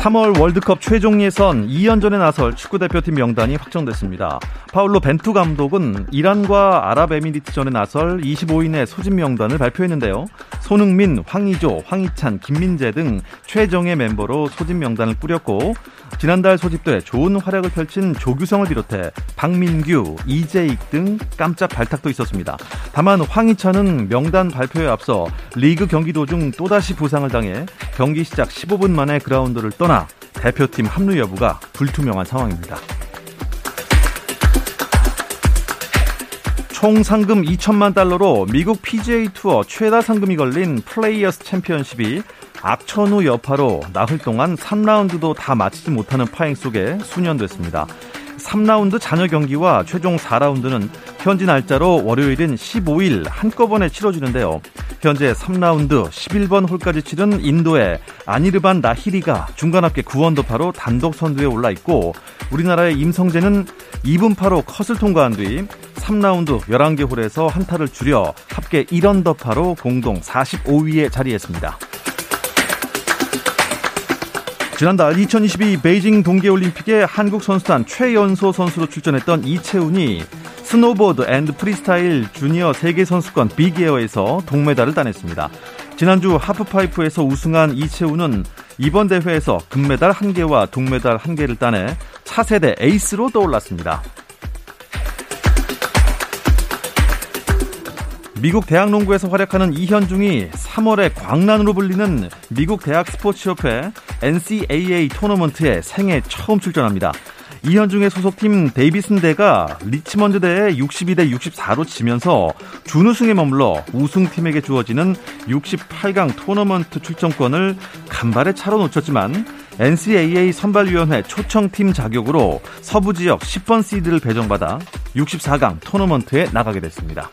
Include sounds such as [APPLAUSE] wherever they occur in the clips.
3월 월드컵 최종 예선 2연전에 나설 축구대표팀 명단이 확정됐습니다. 파울로 벤투 감독은 이란과 아랍에미리트전에 나설 25인의 소집 명단을 발표했는데요. 손흥민, 황의조, 황희찬, 김민재 등 최정예 멤버로 소집 명단을 꾸렸고 지난달 소집돼 좋은 활약을 펼친 조규성을 비롯해 박민규, 이재익 등 깜짝 발탁도 있었습니다. 다만 황희찬은 명단 발표에 앞서 리그 경기 도중 또다시 부상을 당해 경기 시작 15분 만에 그라운드를 그러나 대표팀 합류 여부가 불투명한 상황입니다. 총 상금 2천만 달러로 미국 PGA 투어 최다 상금이 걸린 플레이어스 챔피언십이 악천후 여파로 나흘 동안 3라운드도 다 마치지 못하는 파행 속에 순연됐습니다. 3라운드 잔여 경기와 최종 4라운드는 현지 날짜로 월요일인 15일 한꺼번에 치러지는데요. 현재 3라운드 11번 홀까지 치른 인도의 아니르반 나히리가 중간 합계 9원더파로 단독 선두에 올라 있고 우리나라의 임성재는 2분파로 컷을 통과한 뒤 3라운드 11개 홀에서 한타를 줄여 합계 1원더파로 공동 45위에 자리했습니다. 지난달 2022 베이징 동계올림픽에 한국 선수단 최연소 선수로 출전했던 이채훈이 스노보드 and 프리스타일 주니어 세계 선수권 빅에어에서 동메달을 따냈습니다. 지난주 하프파이프에서 우승한 이채훈은 이번 대회에서 금메달 1개와 동메달 1개를 따내 차세대 에이스로 떠올랐습니다. 미국 대학 농구에서 활약하는 이현중이 3월의 광란으로 불리는 미국 대학 스포츠협회 NCAA 토너먼트에 생애 처음 출전합니다. 이현중의 소속팀 데이비슨대가 리치먼드 대에 62대 64로 지면서 준우승에 머물러 우승팀에게 주어지는 68강 토너먼트 출전권을 간발의 차로 놓쳤지만 NCAA 선발위원회 초청팀 자격으로 서부 지역 10번 시드를 배정받아 64강 토너먼트에 나가게 됐습니다.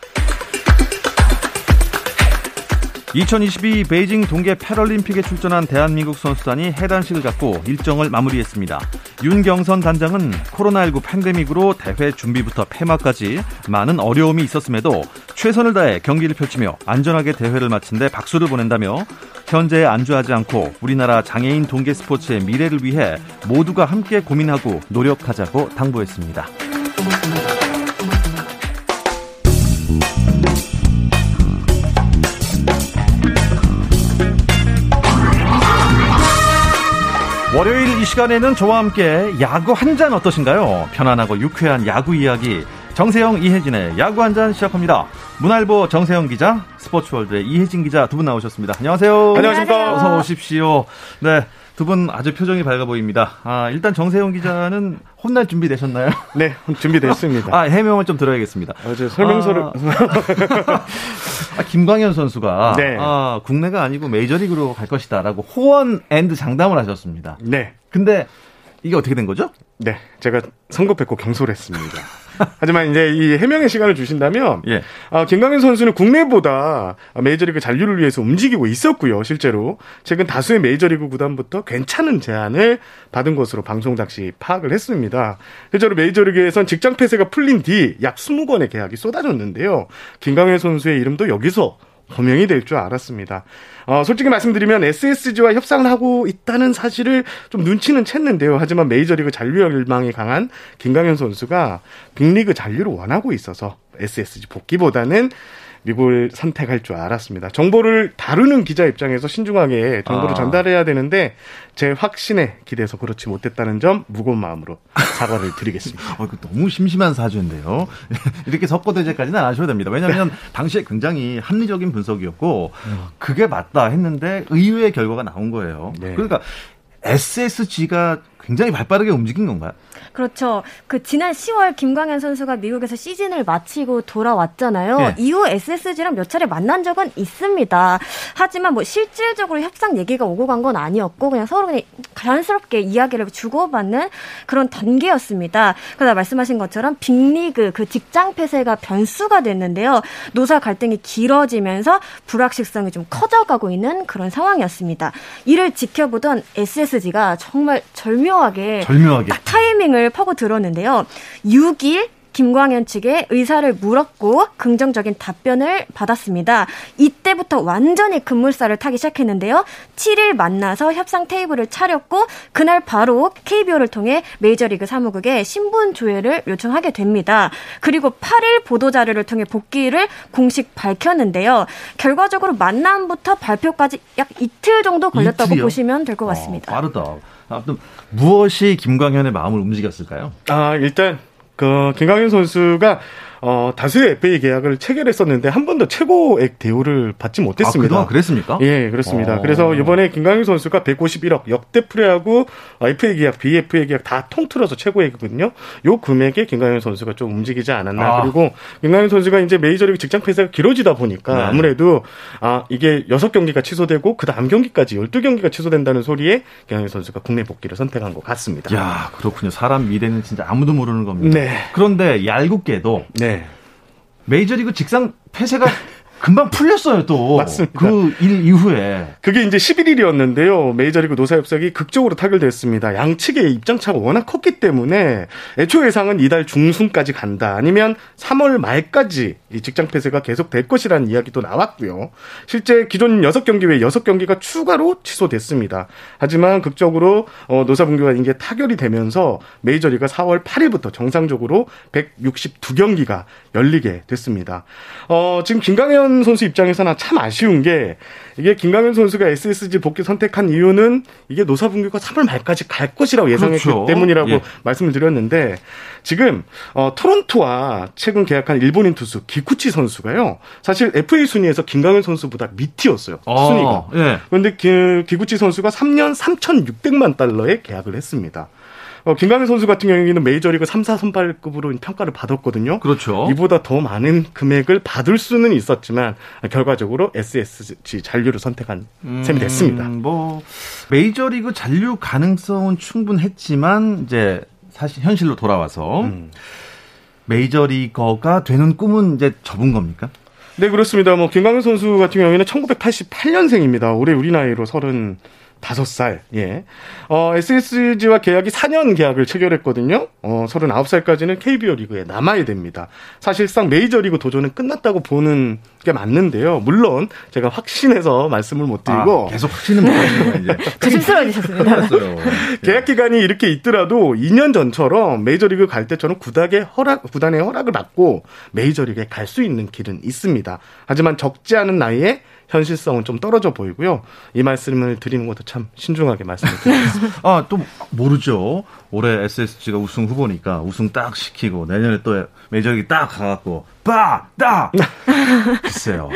2022 베이징 동계 패럴림픽에 출전한 대한민국 선수단이 해단식을 갖고 일정을 마무리했습니다. 윤경선 단장은 코로나19 팬데믹으로 대회 준비부터 폐막까지 많은 어려움이 있었음에도 최선을 다해 경기를 펼치며 안전하게 대회를 마친 데 박수를 보낸다며 현재에 안주하지 않고 우리나라 장애인 동계 스포츠의 미래를 위해 모두가 함께 고민하고 노력하자고 당부했습니다. 이 시간에는 저와 함께 야구 한 잔 어떠신가요? 편안하고 유쾌한 야구 이야기 정세영 이혜진의 야구 한 잔 시작합니다. 문화일보 정세영 기자, 스포츠월드의 이혜진 기자 두 분 나오셨습니다. 안녕하세요. 안녕하십니까. 어서 오십시오. 네. 두 분 아주 표정이 밝아 보입니다. 아, 일단 정세영 기자는 혼날 준비 되셨나요? 네, 준비됐습니다. 아, 해명을 좀 들어야겠습니다. 아, 저 설명서를. 아, 아, 김광현 선수가 네. 아, 국내가 아니고 메이저리그로 갈 것이다라고 호언 and 장담을 하셨습니다. 네. 근데 이게 어떻게 된 거죠? 네, 제가 선거했고 경솔했습니다. 하지만 이제 이 해명의 시간을 주신다면, 예. 어, 김강현 선수는 국내보다 메이저리그 잔류를 위해서 움직이고 있었고요, 실제로. 최근 다수의 메이저리그 구단부터 괜찮은 제안을 받은 것으로 방송 당시 파악을 했습니다. 실제로 메이저리그에선 직장 폐쇄가 풀린 뒤 약 20건의 계약이 쏟아졌는데요. 김강현 선수의 이름도 여기서 호명이 될 줄 알았습니다. 어, 솔직히 말씀드리면 SSG와 협상을 하고 있다는 사실을 좀 눈치는 챘는데요. 하지만 메이저리그 잔류 열망이 강한 김강현 선수가 빅리그 잔류를 원하고 있어서 SSG 복귀보다는 미국을 선택할 줄 알았습니다. 정보를 다루는 기자 입장에서 신중하게 정보를 아. 전달해야 되는데 제 확신에 기대서 그렇지 못했다는 점 무거운 마음으로 사과를 드리겠습니다. [LAUGHS] 어, 너무 심심한 사주인데요. [LAUGHS] 이렇게 석고대제까지는 안 하셔도 됩니다. 왜냐하면 당시에 굉장히 합리적인 분석이었고 그게 맞다 했는데 의외의 결과가 나온 거예요. 네. 그러니까 SSG가 굉장히 발빠르게 움직인 건가요? 그렇죠. 그 지난 10월 김광현 선수가 미국에서 시즌을 마치고 돌아왔잖아요. 네. 이후 SSG랑 몇 차례 만난 적은 있습니다. 하지만 뭐 실질적으로 협상 얘기가 오고 간 건 아니었고 그냥 서로 그냥 자연스럽게 이야기를 주고받는 그런 단계였습니다. 그러다 말씀하신 것처럼 빅리그 그 직장 폐쇄가 변수가 됐는데요. 노사 갈등이 길어지면서 불확실성이 좀 커져가고 있는 그런 상황이었습니다. 이를 지켜보던 SSG가 정말 절묘 하게, 절묘하게. 타이밍을 파고 들었는데요. 6일 김광현 측에 의사를 물었고 긍정적인 답변을 받았습니다. 이때부터 완전히 급물살을 타기 시작했는데요. 7일 만나서 협상 테이블을 차렸고 그날 바로 KBO를 통해 메이저리그 사무국에 신분 조회를 요청하게 됩니다. 그리고 8일 보도 자료를 통해 복귀를 공식 밝혔는데요. 결과적으로 만남부터 발표까지 약 이틀 정도 걸렸다고 이틀이요? 보시면 될 것 같습니다. 어, 빠르다. 아무튼 무엇이 김광현의 마음을 움직였을까요? 아 일단 그 김강현 선수가 어, 다수의 FA 계약을 체결했었는데 한 번도 최고액 대우를 받지 못했습니다. 아, 그랬습니까? 예, 그렇습니다. 어. 그래서 이번에 김강현 선수가 151억 역대 프레하고 FA 계약, BFA 계약 다 통틀어서 최고액이거든요. 요 금액에 김강현 선수가 좀 움직이지 않았나. 아. 그리고 김강현 선수가 이제 메이저리그 직장 폐쇄가 길어지다 보니까 네. 아무래도 아, 이게 6경기가 취소되고 그 다음 경기까지 12경기가 취소된다는 소리에 김강현 선수가 국내 복귀를 선택한 것 같습니다. 야, 그렇군요. 사람 미래는 진짜 아무도 모르는 겁니다. 네. 그런데 얄궂게도 네. 네. 메이저리그 직상 폐쇄가 금방 풀렸어요, 또. 맞습니다. 그 일 이후에. 그게 이제 11일이었는데요. 메이저리그 노사협상이 극적으로 타결됐습니다. 양측의 입장차가 워낙 컸기 때문에 애초 예상은 이달 중순까지 간다. 아니면 3월 말까지 이 직장 폐쇄가 계속될 것이라는 이야기도 나왔고요. 실제 기존 6경기 외에 6경기가 추가로 취소됐습니다. 하지만 극적으로 어, 노사분규가 이게 타결이 되면서 메이저리가 4월 8일부터 정상적으로 162경기가 열리게 됐습니다. 어, 지금 김강현 선수 입장에서는 참 아쉬운 게 이게 김강현 선수가 SSG 복귀 선택한 이유는 이게 노사분규가 3월 말까지 갈 것이라고 예상했기 그렇죠. 때문이라고 예. 말씀을 드렸는데 지금 어, 토론토와 최근 계약한 일본인 투수 기쿠치 선수가요. 사실 FA 순위에서 김강현 선수보다 밑이었어요. 아, 순위가. 예. 그런데 기, 기쿠치 선수가 3년 3,600만 달러에 계약을 했습니다. 어, 김강현 선수 같은 경우에는 메이저리그 3, 4 선발급으로 평가를 받았거든요. 그렇죠. 이보다 더 많은 금액을 받을 수는 있었지만 결과적으로 SSG 잔류를 선택한 음, 셈이 됐습니다. 뭐 메이저리그 잔류 가능성은 충분했지만 이제 사실 현실로 돌아와서 음. 메이저리거가 되는 꿈은 이제 접은 겁니까? 네, 그렇습니다. 뭐 김강현 선수 같은 경우에는 1988년생입니다. 올해 우리 나이로 30 다섯 살, 예. 어, SSG와 계약이 4년 계약을 체결했거든요. 어, 39살까지는 KBO 리그에 남아야 됩니다. 사실상 메이저리그 도전은 끝났다고 보는 게 맞는데요. 물론 제가 확신해서 말씀을 못 드리고 아, 계속 확신은 못 하시는 이제. 조심스러워지셨습니다. 계약 기간이 이렇게 있더라도 2년 전처럼 메이저리그 갈 때처럼 구단의 허락 구단의 허락을 받고 메이저리그에 갈 수 있는 길은 있습니다. 하지만 적지 않은 나이에 현실성은 좀 떨어져 보이고요. 이 말씀을 드리는 것도 참 신중하게 말씀을 드리겠습니다. [LAUGHS] 아, 또 모르죠. 올해 SSG가 우승 후보니까 우승 딱 시키고 내년에 또 메이저리그 딱 가갖고 빠! 딱! [LAUGHS] 글쎄요.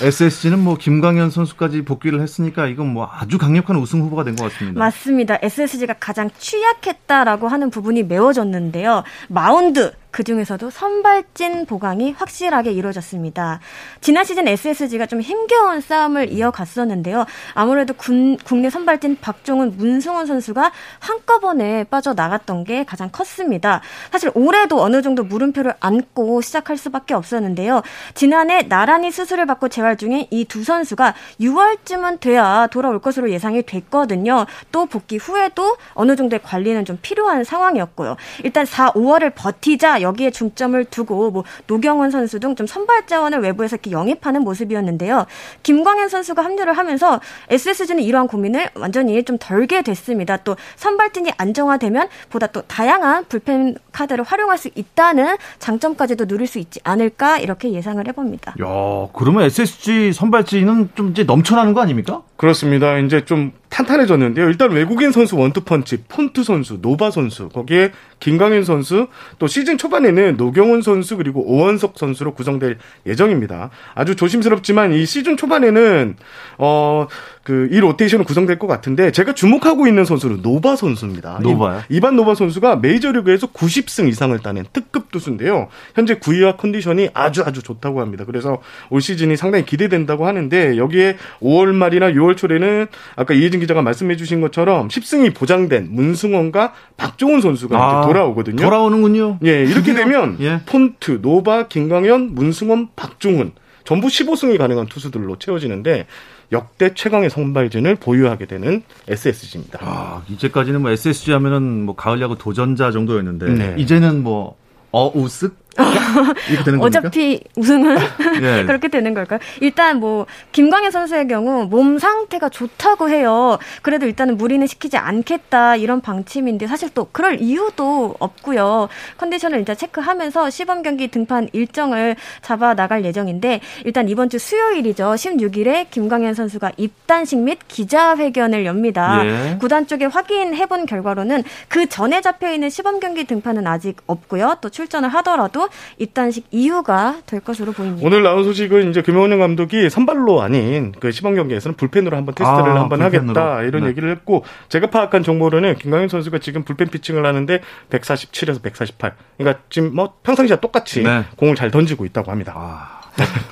SSG는 뭐 김광현 선수까지 복귀를 했으니까 이건 뭐 아주 강력한 우승 후보가 된 것 같습니다. 맞습니다. SSG가 가장 취약했다라고 하는 부분이 메워졌는데요. 마운드 그 중에서도 선발진 보강이 확실하게 이루어졌습니다. 지난 시즌 SSG가 좀 힘겨운 싸움을 이어갔었는데요. 아무래도 군, 국내 선발진 박종훈, 문승원 선수가 한꺼번에 빠져 나갔던 게 가장 컸습니다. 사실 올해도 어느 정도 물음표를 안고 시작할 수밖에 없었는데요. 지난해 나란히 수술을 받고 재활 중인 이 두 선수가 6월쯤은 돼야 돌아올 것으로 예상이 됐거든요. 또 복귀 후에도 어느 정도의 관리는 좀 필요한 상황이었고요. 일단 4, 5월을 버티자 여기에 중점을 두고 뭐 노경원 선수 등 좀 선발 자원을 외부에서 이렇게 영입하는 모습이었는데요. 김광현 선수가 합류를 하면서 SSG는 이러한 고민을 완전히 좀 덜게 됐습니다. 또 선발진이 안정화되면 보다 또 다양한 불펜 카드를 활용할 수 있다는 장점까지도 누릴 수 있지 않을까 이렇게 예상을 해봅니다. 야, 그러면 SSG 선발진은 좀 이제 넘쳐나는 거 아닙니까? 그렇습니다. 이제 좀 탄탄해졌는데요. 일단 외국인 선수 원투펀치, 폰트 선수, 노바 선수, 거기에 김광현 선수, 또 시즌 초반에는 노경은 선수 그리고 오원석 선수로 구성될 예정입니다. 아주 조심스럽지만 이 시즌 초반에는 어 그 이 로테이션은 구성될 것 같은데 제가 주목하고 있는 선수는 노바 선수입니다. 노바요? 이반 노바 선수가 메이저리그에서 90승 이상을 따낸 특급 투수인데요. 현재 구위와 컨디션이 아주 아주 좋다고 합니다. 그래서 올 시즌이 상당히 기대된다고 하는데 여기에 5월 말이나 6월 초에는 아까 이혜진 기자가 말씀해 주신 것처럼 10승이 보장된 문승원과 박종훈 선수가 아, 돌아오거든요. 돌아오는군요. 예, 이렇게 되면 예. 폰트, 노바, 김광현, 문승원, 박종훈 전부 15승이 가능한 투수들로 채워지는데 역대 최강의 선발진을 보유하게 되는 SSG입니다. 아, 이제까지는 뭐 SSG 하면은 뭐 가을 야구 도전자 정도였는데 네. 이제는 뭐 어우쓱 [LAUGHS] 이렇게 되는 겁니까? 어차피 우승은 네. [LAUGHS] 그렇게 되는 걸까요? 일단 뭐 김광현 선수의 경우 몸 상태가 좋다고 해요. 그래도 일단은 무리는 시키지 않겠다 이런 방침인데 사실 또 그럴 이유도 없고요. 컨디션을 일단 체크하면서 시범 경기 등판 일정을 잡아 나갈 예정인데 일단 이번 주 수요일이죠. 16일에 김광현 선수가 입단식 및 기자회견을 엽니다. 예. 구단 쪽에 확인해 본 결과로는 그 전에 잡혀 있는 시범 경기 등판은 아직 없고요. 또 출전을 하더라도 입단식 이유가 될 것으로 보입니다. 오늘 나온 소식은 이제 김영훈 감독이 선발로 아닌 그 시범 경기에서는 불펜으로 한번 테스트를 아, 한번 불펜으로. 하겠다 이런 네. 얘기를 했고 제가 파악한 정보로는 김광현 선수가 지금 불펜 피칭을 하는데 147에서 148. 그러니까 지금 뭐 평상시와 똑같이 네. 공을 잘 던지고 있다고 합니다. 아.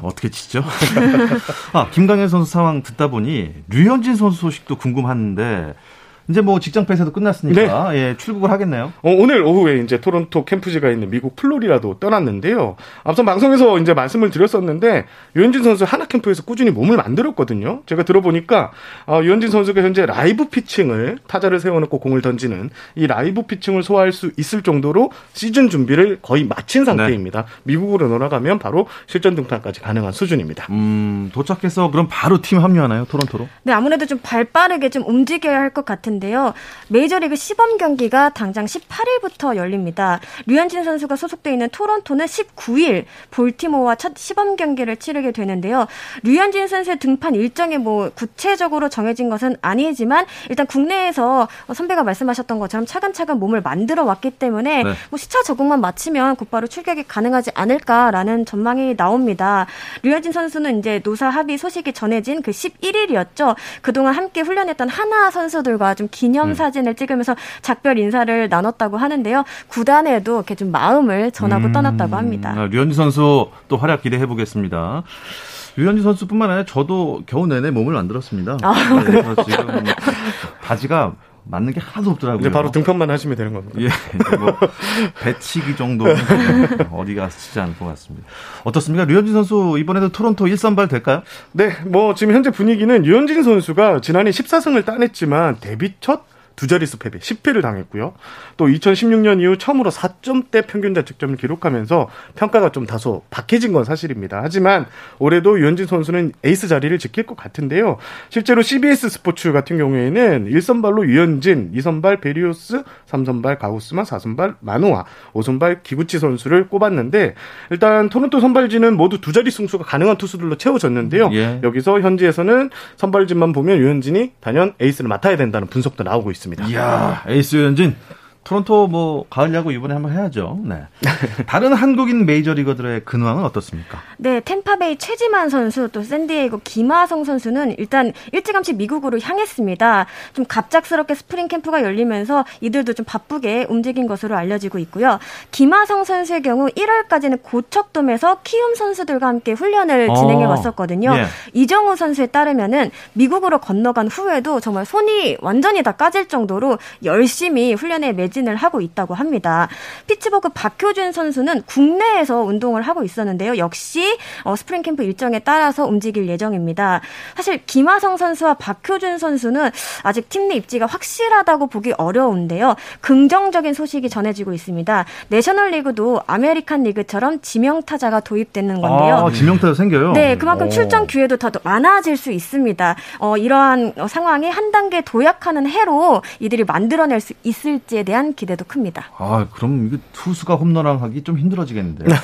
어떻게 치죠? [LAUGHS] 아, 김강현 선수 상황 듣다 보니 류현진 선수 소식도 궁금한데 이제 뭐 직장 폐쇄도 끝났으니까 네. 예, 출국을 하겠네요. 어, 오늘 오후에 이제 토론토 캠프지가 있는 미국 플로리다로 떠났는데요. 앞서 방송에서 이제 말씀을 드렸었는데 류현진 선수 한화 캠프에서 꾸준히 몸을 만들었거든요. 제가 들어보니까 어, 류현진 선수가 현재 라이브 피칭을 타자를 세워놓고 공을 던지는 이 라이브 피칭을 소화할 수 있을 정도로 시즌 준비를 거의 마친 네. 상태입니다. 네. 미국으로 돌아가면 바로 실전 등판까지 가능한 수준입니다. 음, 도착해서 그럼 바로 팀 합류하나요? 토론토로? 네, 아무래도 좀 발빠르게 좀 움직여야 할 것 같은데 있는데요. 메이저리그 시범 경기가 당장 18일부터 열립니다. 류현진 선수가 소속돼 있는 토론토는 19일 볼티모어와 첫 시범 경기를 치르게 되는데요. 류현진 선수의 등판 일정이 뭐 구체적으로 정해진 것은 아니지만 일단 국내에서 선배가 말씀하셨던 것처럼 차근차근 몸을 만들어 왔기 때문에 네. 뭐 시차 적응만 마치면 곧바로 출격이 가능하지 않을까라는 전망이 나옵니다. 류현진 선수는 이제 노사 합의 소식이 전해진 그 11일이었죠. 그동안 함께 훈련했던 하나 선수들과 좀 기념 음. 사진을 찍으면서 작별 인사를 나눴다고 하는데요. 구단에도 이렇게 좀 마음을 전하고 음. 떠났다고 합니다. 아, 류현진 선수 또 활약 기대해 보겠습니다. 류현진 선수뿐만 아니라 저도 겨우 내내 몸을 만들었습니다. 아, 그래서 지금 바지가 맞는 게 하나도 없더라고요. 이제 바로 등판만 하시면 되는 겁니다. 예, 뭐 [LAUGHS] 배치기 정도는 어디가 쓰지 않을 것 같습니다. 어떻습니까? 류현진 선수 이번에도 토론토 1선발 될까요? 네, 뭐 지금 현재 분위기는 류현진 선수가 지난해 14승을 따냈지만 데뷔 첫 두 자릿수 패배, 10패를 당했고요. 또 2016년 이후 처음으로 4점대 평균 자책점을 기록하면서 평가가 좀 다소 박해진 건 사실입니다. 하지만 올해도 류현진 선수는 에이스 자리를 지킬 것 같은데요. 실제로 CBS 스포츠 같은 경우에는 1선발로 류현진, 2선발 베리오스, 3선발 가우스먼, 4선발 마노아, 5선발 기쿠치 선수를 꼽았는데 일단 토론토 선발진은 모두 두 자리 승수가 가능한 투수들로 채워졌는데요. 예. 여기서 현지에서는 선발진만 보면 류현진이 단연 에이스를 맡아야 된다는 분석도 나오고 있습니다. 있습니다. 이야, 에이스 현진. 토론토 뭐 가을 야구 이번에 한번 해야죠. 네. [LAUGHS] 다른 한국인 메이저리거들의 근황은 어떻습니까? 네, 탬파베이 최지만 선수 또 샌디에이고 김하성 선수는 일단 일찌감치 미국으로 향했습니다. 좀 갑작스럽게 스프링 캠프가 열리면서 이들도 좀 바쁘게 움직인 것으로 알려지고 있고요. 김하성 선수의 경우 1월까지는 고척돔에서 키움 선수들과 함께 훈련을 어. 진행해 왔었거든요. 예. 이정후 선수에 따르면은 미국으로 건너간 후에도 정말 손이 완전히 다 까질 정도로 열심히 훈련에 매진 매진을 하고 있다고 합니다. 피츠버그 박효준 선수는 국내에서 운동을 하고 있었는데요. 역시 어, 스프링 캠프 일정에 따라서 움직일 예정입니다. 사실 김하성 선수와 박효준 선수는 아직 팀 내 입지가 확실하다고 보기 어려운데요. 긍정적인 소식이 전해지고 있습니다. 내셔널리그도 아메리칸 리그처럼 지명타자가 도입되는 건데요. 아, 지명타자 생겨요? 네, 그만큼 오. 출전 기회도 더 많아질 수 있습니다. 어, 이러한 상황이 한 단계 도약하는 해로 이들이 만들어낼 수 있을지에 대한 대한 기대도 큽니다. 아, 그럼 이게 투수가 홈런왕 하기 좀 힘들어지겠는데요. [LAUGHS]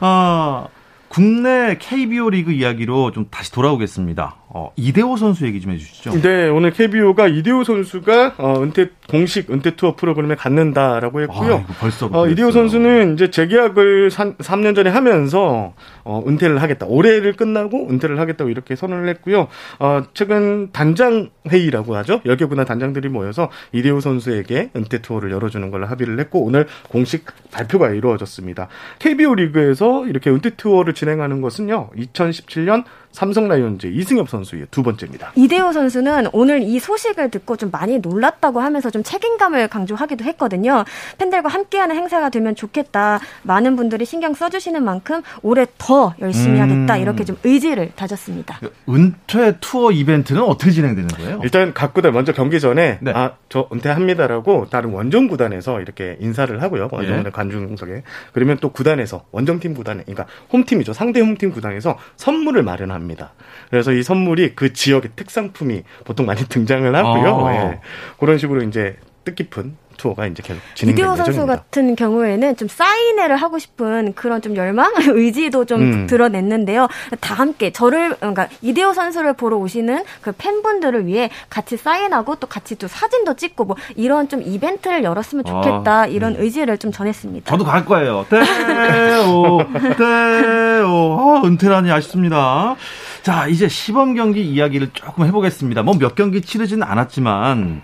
아, 국내 KBO 리그 이야기로 좀 다시 돌아오겠습니다. 어, 이대호 선수 얘기 좀 해주시죠. 네, 오늘 KBO가 이대호 선수가 어, 은퇴 공식 은퇴 투어 프로그램에 갖는다라고 했고요. 아, 벌써 어, 이대호 선수는 이제 재계약을 3, 3년 전에 하면서 어, 은퇴를 하겠다. 올해를 끝나고 은퇴를 하겠다고 이렇게 선언을 했고요. 어, 최근 단장 회의라고 하죠. 여개 구단 단장들이 모여서 이대호 선수에게 은퇴 투어를 열어주는 걸로 합의를 했고 오늘 공식 발표가 이루어졌습니다. KBO 리그에서 이렇게 은퇴 투어를 진행하는 것은요. 2017년 삼성 라이온즈 이승엽 선수의 두 번째입니다. 이대호 선수는 오늘 이 소식을 듣고 좀 많이 놀랐다고 하면서 좀 책임감을 강조하기도 했거든요. 팬들과 함께하는 행사가 되면 좋겠다. 많은 분들이 신경 써주시는 만큼 올해 더 열심히 음. 하겠다. 이렇게 좀 의지를 다졌습니다. 은퇴 투어 이벤트는 어떻게 진행되는 거예요? 일단 각 구단 먼저 경기 전에 네. 아저 은퇴합니다라고 다른 원정 구단에서 이렇게 인사를 하고요. 원정 네. 관중석에 그러면 또 구단에서 원정팀 구단에 그러니까 홈팀이죠. 상대 홈팀 구단에서 선물을 마련합니다. 합니다. 그래서 이 선물이 그 지역의 특상품이 보통 많이 등장을 하고요. 아. 예. 그런 식으로 이제 뜻깊은 투어가 이제 계속 진행될 이대호 선수 같은 경우에는 좀 사인회를 하고 싶은 그런 좀 열망, [LAUGHS] 의지도 좀 음. 드러냈는데요. 다 함께 저를 그러니까 이대호 선수를 보러 오시는 그 팬분들을 위해 같이 사인하고 또 같이 또 사진도 찍고 뭐 이런 좀 이벤트를 열었으면 좋겠다 아, 이런 음. 의지를 좀 전했습니다. 저도 갈 거예요. 대오 대오 아, 은퇴라니 아쉽습니다. 자 이제 시범 경기 이야기를 조금 해보겠습니다. 뭐 몇 경기 치르지는 않았지만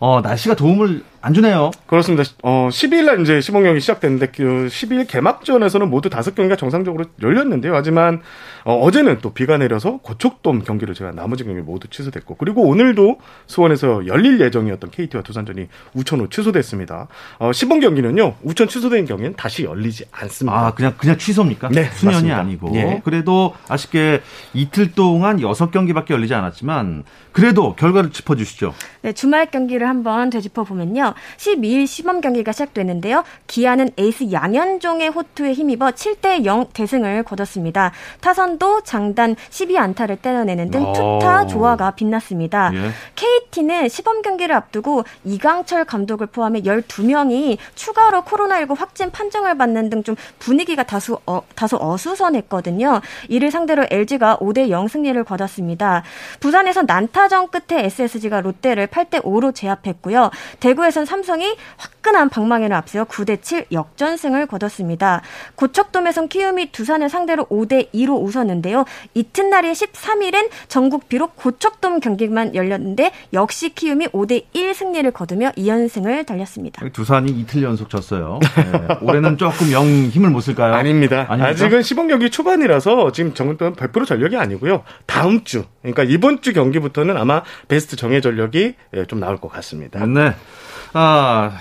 어, 날씨가 도움을 안 주네요. 그렇습니다. 어, 10일 날 이제 시범 경기 시작됐는데 그 10일 개막전에서는 모두 다섯 경기가 정상적으로 열렸는데요. 하지만 어, 제는또 비가 내려서 고척돔 경기를 제가 나머지 경기 모두 취소됐고 그리고 오늘도 수원에서 열릴 예정이었던 KT와 두산전이 우천 후 취소됐습니다. 어, 시범 경기는요. 우천 취소된 경기는 다시 열리지 않습니다. 아, 그냥 그냥 취소입니까? 네, 수년이 맞습니다. 아니고. 예. 그래도 아쉽게 이틀 동안 여섯 경기밖에 열리지 않았지만 그래도 결과를 짚어 주시죠. 네, 주말 경기를 한번 되짚어 보면요. 12일 시범 경기가 시작되는데요. 기아는 에이스 양현종의 호투에 힘입어 7대 0 대승을 거뒀습니다. 타선도 장단 12안타를 때려내는 등 투타 조화가 빛났습니다. 예. KT는 시범 경기를 앞두고 이강철 감독을 포함해 12명이 추가로 코로나19 확진 판정을 받는 등 좀 분위기가 다수 어, 다소 어수선했거든요. 이를 상대로 LG가 5대 0 승리를 거뒀습니다. 부산에서 난타전 끝에 SSG가 롯데를 8대 5로 제압했고요. 대구에 선 삼성이 화끈한 방망이를 앞세워 9대 7 역전승을 거뒀습니다. 고척돔에선 키움이 두산을 상대로 5대 2로 웃었는데요. 이튿날인 13일은 전국 비록 고척돔 경기만 열렸는데 역시 키움이 5대 1 승리를 거두며 2연승을 달렸습니다. 두산이 이틀 연속 졌어요. 네. 올해는 조금 영 힘을 못 쓸까요? 아닙니다. 아닙니까? 아직은 시범 경기 초반이라서 지금 정도는 100% 전력이 아니고요. 다음 주, 그러니까 이번 주 경기부터는 아마 베스트 정예 전력이 예, 좀 나올 것 같습니다. 네. 아,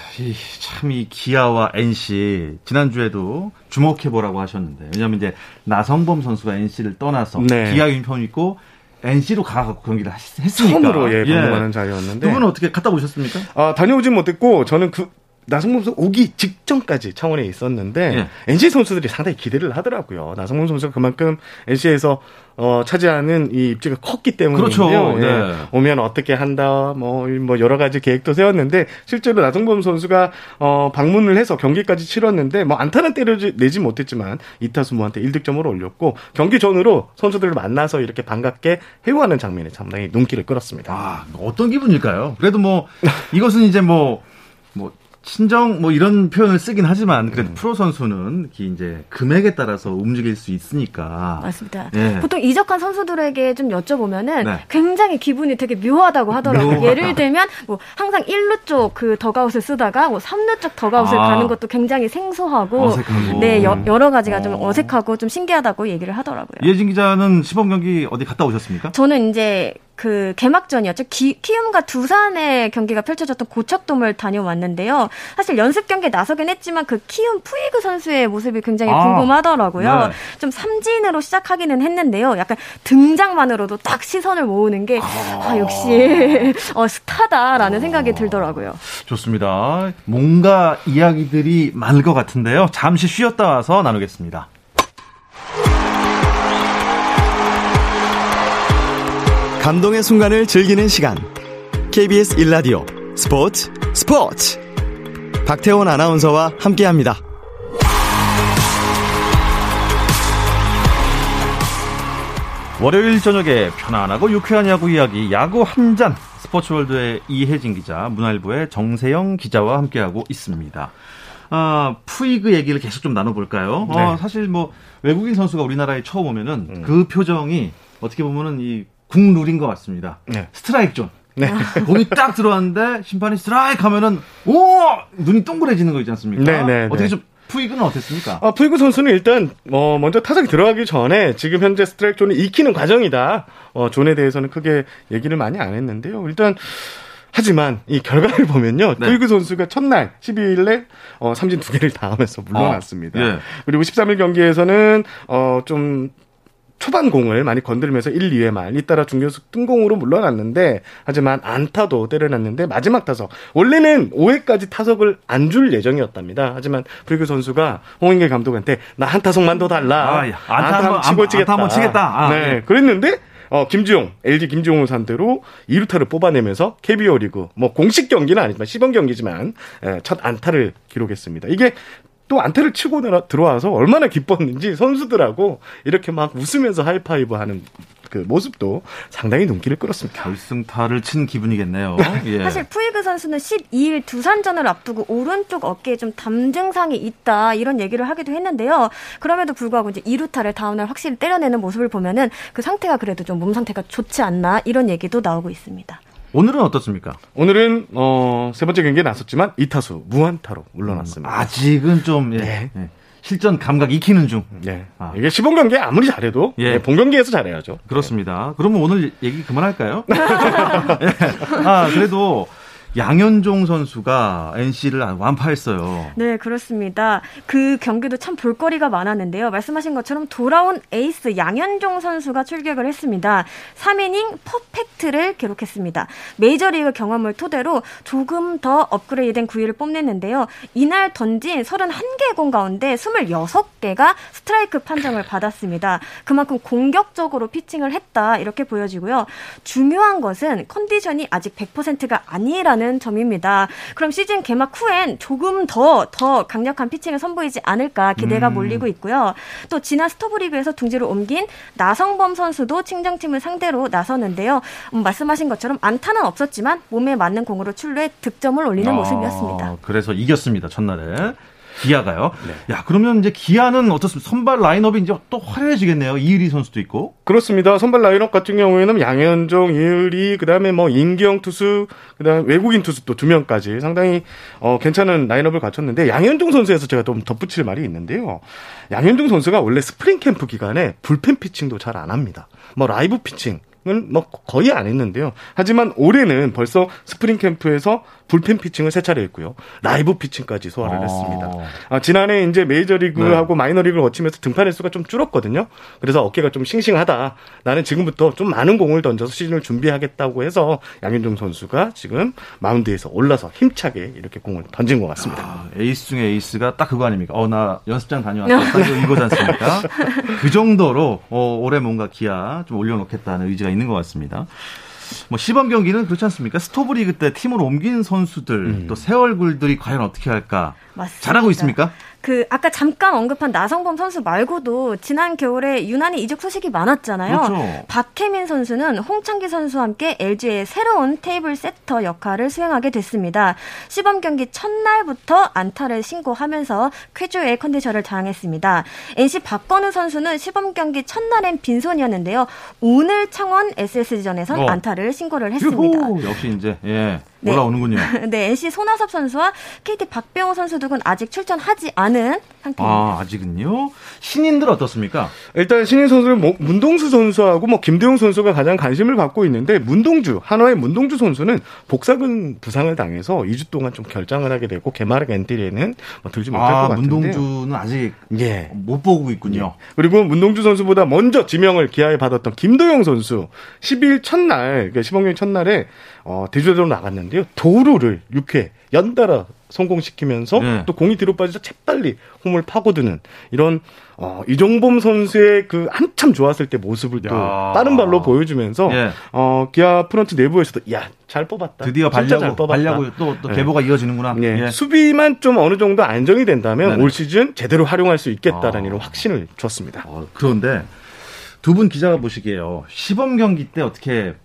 참, 이 기아와 NC, 지난주에도 주목해 보라고 하셨는데, 왜냐면 이제 나성범 선수가 NC를 떠나서 네. 기아 유니폼 입고 NC로 가고 경기를 했으니까. 처음으로 예, 방문하는 예. 자리였는데. 두 분은 어떻게 갔다 오셨습니까? 아, 다녀오진 못했고, 저는 그, 나성범 선수 오기 직전까지 창원에 있었는데 예. NC 선수들이 상당히 기대를 하더라고요. 나성범 선수가 그만큼 NC에서 어, 차지하는 이 입지가 컸기 때문인데요. 그렇죠. 예. 네. 오면 어떻게 한다, 뭐, 뭐 여러 가지 계획도 세웠는데 실제로 나성범 선수가 어, 방문을 해서 경기까지 치렀는데 뭐 안타는 때려내지 못했지만 2타수 무한테 1득점을 올렸고 경기 전으로 선수들을 만나서 이렇게 반갑게 해우하는 장면이 상당히 눈길을 끌었습니다. 아, 어떤 기분일까요? 그래도 뭐 이것은 이제 뭐뭐 뭐 친정 뭐 이런 표현을 쓰긴 하지만 그래도 음. 프로 선수는 이제 금액에 따라서 움직일 수 있으니까 맞습니다. 예. 보통 이적한 선수들에게 좀 여쭤보면은 네. 굉장히 기분이 되게 묘하다고 하더라고요. 묘하다. 예를 들면 뭐 항상 1루 쪽 그 더가웃을 쓰다가 뭐 3루 쪽 더가웃을 아. 가는 것도 굉장히 생소하고 어색하고. 네 여, 러 가지가 어. 좀 어색하고 좀 신기하다고 얘기를 하더라고요. 예진 기자는 시범 경기 어디 갔다 오셨습니까? 저는 이제 그 개막전이었죠. 기, 키움과 두산의 경기가 펼쳐졌던 고척돔을 다녀왔는데요. 사실 연습 경기에 나서긴 했지만 그 키움 푸이그 선수의 모습이 굉장히 아, 궁금하더라고요. 네. 좀 삼진으로 시작하기는 했는데요. 약간 등장만으로도 딱 시선을 모으는 게 아, 아 역시 [LAUGHS] 어, 스타다라는 아, 생각이 들더라고요. 좋습니다. 뭔가 이야기들이 많을 것 같은데요. 잠시 쉬었다 와서 나누겠습니다. 감동의 순간을 즐기는 시간. KBS 일라디오 스포츠 스포츠. 박태원 아나운서와 함께합니다. 월요일 저녁에 편안하고 유쾌한 야구 이야기 야구 한 잔 스포츠월드의 이혜진 기자 문화일보의 정세영 기자와 함께하고 있습니다. 아, 푸이그 얘기를 계속 좀 나눠볼까요? 네. 어, 사실 뭐 외국인 선수가 우리나라에 처음 오면은 음. 그 표정이 어떻게 보면은 이 국룰인 것 같습니다. 네. 스트라이크 존. 네. [LAUGHS] 공이 딱 들어왔는데 심판이 스트라이크 하면은 오 눈이 동그래지는 거 있지 않습니까? 네, 네, 어떻게 네. 좀 푸이그는 어땠습니까? 아, 푸이그 선수는 일단 어, 먼저 타석에 들어가기 전에 지금 현재 스트라이크 존을 익히는 과정이다. 어, 존에 대해서는 크게 얘기를 많이 안 했는데요. 일단 하지만 이 결과를 보면요. 네. 푸이그 선수가 첫날 12일에 어, 삼진 두 개를 다 하면서 물러났습니다. 어, 예. 그리고 13일 경기에서는 어, 좀 초반 공을 많이 건드리면서 1, 2회 말 잇따라 중견수 뜬공으로 물러났는데 하지만 안타도 때려놨는데 마지막 타석 원래는 5회까지 타석을 안 줄 예정이었답니다. 하지만 불교 선수가 홍인길 감독한테 나 한 타석만 더 달라. 아, 안타, 안타 한번 치고 치겠다. 한번 치겠다. 아, 네, 네. 그랬는데 어, 김지용, LG 김지용을 상대로 2루타를 뽑아내면서 KBO 리그, 뭐 공식 경기는 아니지만 시범 경기지만 예, 첫 안타를 기록했습니다. 이게 또 안타를 치고 들어와서 얼마나 기뻤는지 선수들하고 이렇게 막 웃으면서 하이파이브 하는 그 모습도 상당히 눈길을 끌었습니다. 결승타를 친 기분이겠네요. [LAUGHS] 예. 사실 푸이그 선수는 12일 두산전을 앞두고 오른쪽 어깨에 좀 담증상이 있다 이런 얘기를 하기도 했는데요. 그럼에도 불구하고 이제 2루타를 다음날 확실히 때려내는 모습을 보면은 그 상태가 그래도 좀 몸 상태가 좋지 않나 이런 얘기도 나오고 있습니다. 오늘은 어떻습니까? 오늘은 어, 세 번째 경기에 나섰지만 2타수 무안타로 물러났습니다. 음, 아직은 좀 예, 네. 예. 실전 감각 익히는 중. 네. 아. 이게 시범 경기 아무리 잘해도 예. 네, 본 경기에서 잘해야죠. 그렇습니다. 네. 그러면 오늘 얘기 그만할까요? [LAUGHS] 예. 아 그래도 양현종 선수가 NC를 완파했어요. 네, 그렇습니다. 그 경기도 참 볼거리가 많았는데요. 말씀하신 것처럼 돌아온 에이스 양현종 선수가 출격을 했습니다. 3이닝 퍼펙트를 기록했습니다. 메이저리그 경험을 토대로 조금 더 업그레이드된 구위를 뽐냈는데요. 이날 던진 31개 공 가운데 26개가 스트라이크 판정을 받았습니다. 그만큼 공격적으로 피칭을 했다 이렇게 보여지고요. 중요한 것은 컨디션이 아직 100%가 아니라는 있는 점입니다. 그럼 시즌 개막 후엔 조금 더, 더 강력한 피칭을 선보이지 않을까 기대가 음. 몰리고 있고요. 또 지난 스토브리그에서 둥지를 옮긴 나성범 선수도 친정팀을 상대로 나섰는데요. 음, 말씀하신 것처럼 안타는 없었지만 몸에 맞는 공으로 출루해 득점을 올리는 아, 모습이었습니다. 그래서 이겼습니다, 첫날에. 기아가요. 네. 야, 그러면 이제 기아는 어떻습니까? 선발 라인업이 이제 또 화려해지겠네요. 이의리 선수도 있고. 그렇습니다. 선발 라인업 같은 경우에는 양현종, 이의리, 그다음에 뭐 인경 투수, 그다음에 외국인 투수 또 두 명까지 상당히 어 괜찮은 라인업을 갖췄는데 양현종 선수에서 제가 좀 덧붙일 말이 있는데요. 양현종 선수가 원래 스프링 캠프 기간에 불펜 피칭도 잘 안 합니다. 뭐 라이브 피칭 뭐 거의 안 했는데요. 하지만 올해는 벌써 스프링 캠프에서 불펜 피칭을 세 차례 했고요. 라이브 피칭까지 소화를 아. 했습니다. 아, 지난해 이제 메이저리그하고 네. 마이너리그를 거치면서 등판 횟수가 좀 줄었거든요. 그래서 어깨가 좀 싱싱하다. 나는 지금부터 좀 많은 공을 던져서 시즌을 준비하겠다고 해서 양현종 선수가 지금 마운드에서 올라서 힘차게 이렇게 공을 던진 것 같습니다. 아, 에이스 중에 에이스가 딱 그거 아닙니까? 어, 나 연습장 다녀왔다. 이거지 않습니까? 그 정도로 어, 올해 뭔가 기아 좀 올려놓겠다는 의지가 있는 것 같습니다. 뭐 시범 경기는 그렇지 않습니까? 스토브리그 때 팀을 옮긴 선수들 음. 또 새 얼굴들이 과연 어떻게 할까? 맞습니다. 잘하고 있습니까? 그 아까 잠깐 언급한 나성범 선수 말고도 지난 겨울에 유난히 이적 소식이 많았잖아요. 그렇죠. 박해민 선수는 홍창기 선수와 함께 LG의 새로운 테이블 세터 역할을 수행하게 됐습니다. 시범 경기 첫날부터 안타를 신고하면서 쾌조의 컨디션을 자랑했습니다. NC 박건우 선수는 시범 경기 첫날엔 빈손이었는데요. 오늘 창원 SSG전에선 어. 안타를 신고를 했습니다. 유후, 역시 이제 예. 네. 올라오는군요. [LAUGHS] 네, NC 손아섭 선수와 KT 박병호 선수 등은 아직 출전하지 않은 상태입니다. 아, 아직은요? 신인들 어떻습니까? 일단 신인 선수는 뭐, 문동수 선수하고 뭐 김대웅 선수가 가장 관심을 받고 있는데 문동주, 한화의 문동주 선수는 복사근 부상을 당해서 2주 동안 좀 결장을 하게 되고 개막 엔트리에는 뭐 들지 못할 아, 것 같은데. 문동주는 아직 예. 못 보고 있군요. 예. 그리고 문동주 선수보다 먼저 지명을 기아에 받았던 김도영 선수 10일 첫날, 그러니까 시범경기 첫날에 어, 대주자로 나갔는데 요. 도루를 6회 연달아 성공시키면서 네. 또 공이 뒤로 빠져서 재빨리 홈을 파고드는 이런 어, 이종범 선수의 그 한참 좋았을 때 모습을 또 야. 빠른 발로 보여주면서 예. 어, 기아 프런트 내부에서도 야 잘 뽑았다. 드디어 발려고 발려고 또, 또 네. 계보가 이어지는구나. 네. 예. 수비만 좀 어느 정도 안정이 된다면 네네. 올 시즌 제대로 활용할 수 있겠다라는 아. 이런 확신을 줬습니다. 어, 그런데 두 분 기자가 보시기에요. 시범 경기 때 어떻게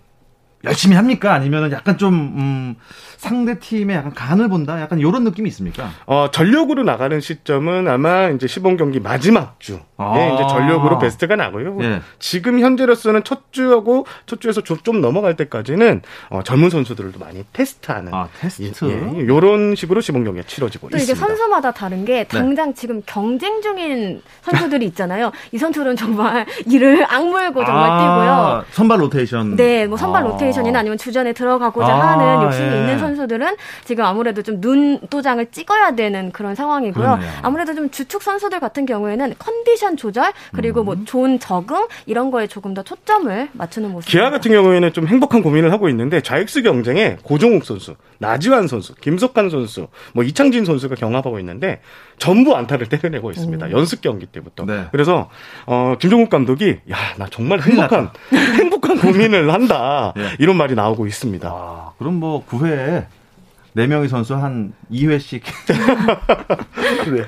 열심히 합니까? 아니면 약간 좀 음, 상대 팀의 약간 간을 본다? 약간 이런 느낌이 있습니까? 어, 전력으로 나가는 시점은 아마 이제 시범 경기 마지막 주에 아~ 이제 전력으로 베스트가 나고요. 예. 지금 현재로서는 첫 주하고 첫 주에서 좀, 좀 넘어갈 때까지는 어, 젊은 선수들도 많이 테스트하는 아, 테스트 예, 이런 식으로 시범 경기가 치러지고 또 있습니다. 이게 선수마다 다른 게 네. 당장 네. 지금 경쟁 중인 선수들이 [LAUGHS] 있잖아요. 이 선수들은 정말 [LAUGHS] 이를 악물고 정말 아~ 뛰고요. 선발 로테이션. 네, 뭐 선발 아~ 로테이션이나 아니면 주전에 들어가고자 아~ 하는 욕심이 예. 있는 선수들은 지금 아무래도 좀 눈도장을 찍어야 되는 그런 상황이고요. 그러네요. 아무래도 좀 주축 선수들 같은 경우에는 컨디션 조절 그리고 뭐 음. 뭐존 적응 이런 거에 조금 더 초점을 맞추는 모습. 기아 같은 경우에는 좀 행복한 고민을 하고 있는데 좌익수 경쟁에 고종욱 선수, 나지환 선수, 김석환 선수, 뭐 이창진 선수가 경합하고 있는데 전부 안타를 때려내고 있습니다. 음. 연습 경기 때부터. 네. 그래서 어 김종국 감독이 야 나 정말 행복한 행복한 고민을 한다 네. [LAUGHS] 이런 말이 나오고 있습니다. 아, 그럼 뭐 9회에 네 명의 선수 한 2회씩. [LAUGHS] 네.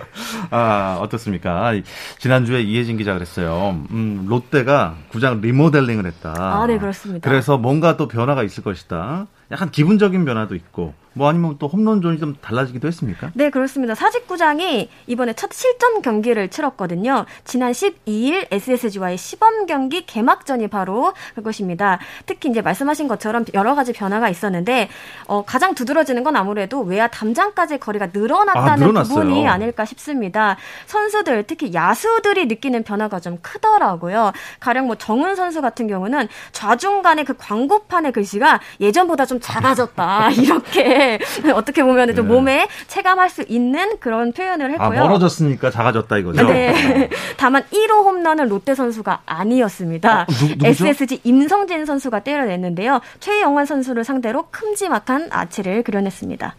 아, 어떻습니까? 지난주에 이혜진 기자가 그랬어요. 음, 롯데가 구장 리모델링을 했다. 아, 네, 그렇습니다. 그래서 뭔가 또 변화가 있을 것이다. 약간 기분적인 변화도 있고 뭐 아니면 또 홈런존이 좀 달라지기도 했습니까? 네, 그렇습니다. 사직구장이 이번에 첫 실전 경기를 치렀거든요. 지난 12일 SSG와의 시범 경기 개막전이 바로 그것입니다. 특히 이제 말씀하신 것처럼 여러 가지 변화가 있었는데 어, 가장 두드러지는 건 아무래도 외야 담장까지 거리가 늘어났다는 아, 부분이 아닐까 싶습니다. 선수들 특히 야수들이 느끼는 변화가 좀 크더라고요. 가령 뭐 정은 선수 같은 경우는 좌중간의 그 광고판의 글씨가 예전보다 좀 작아졌다 [LAUGHS] 이렇게 어떻게 보면 좀 네. 몸에 체감할 수 있는 그런 표현을 아, 했고요. 아, 멀어졌으니까 작아졌다 이거죠. 네. 다만 1호 홈런은 롯데 선수가 아니었습니다. 어, 누, SSG 임성진 선수가 때려냈는데요. 최영환 선수를 상대로 큼지막한 아치를 그려냈습니다.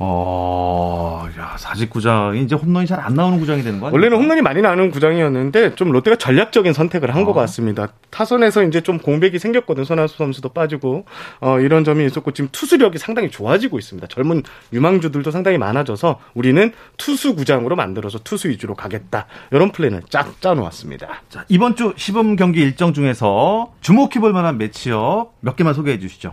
어, 야, 사직구장이 이제 홈런이 잘 안 나오는 구장이 되는 거아요 원래는 홈런이 많이 나오는 구장이었는데 좀 롯데가 전략적인 선택을 한것 어. 같습니다. 타선에서 이제 좀 공백이 생겼거든. 손아수 선수도 빠지고 어, 이런 점이 있었고 지금 투수력이 상당히 좋아지고 있습니다. 젊은 유망주들도 상당히 많아져서 우리는 투수 구장으로 만들어서 투수 위주로 가겠다. 이런 플랜을 쫙 짜놓았습니다. 자, 이번 주 시범 경기 일정 중에서 주목해 볼 만한 매치업 몇 개만 소개해 주시죠.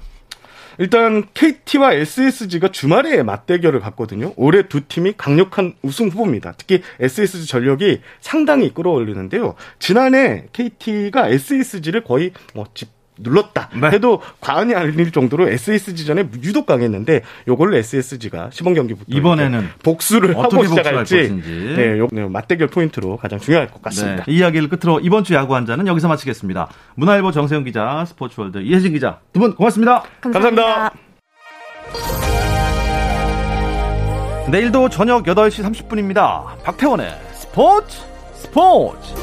일단 KT와 SSG가 주말에 맞대결을 갖거든요. 올해 두 팀이 강력한 우승 후보입니다. 특히 SSG 전력이 상당히 끌어올리는데요. 지난해 KT가 SSG를 거의 뭐 집, 눌렀다 네. 해도 과언이 아닐 정도로 SSG전에 유독 강했는데 요걸로 SSG가 시범 경기부터 이번에는 복수를 하고 시작할지 네, 요, 네, 맞대결 포인트로 가장 중요할 것 같습니다. 네, 이 이야기를 끝으로 이번 주 야구 한 잔은 여기서 마치겠습니다. 문화일보 정세영 기자, 스포츠월드 이혜진 기자 두 분 고맙습니다. 감사합니다. 감사합니다. 내일도 저녁 8시 30분입니다. 박태원의 스포츠 스포츠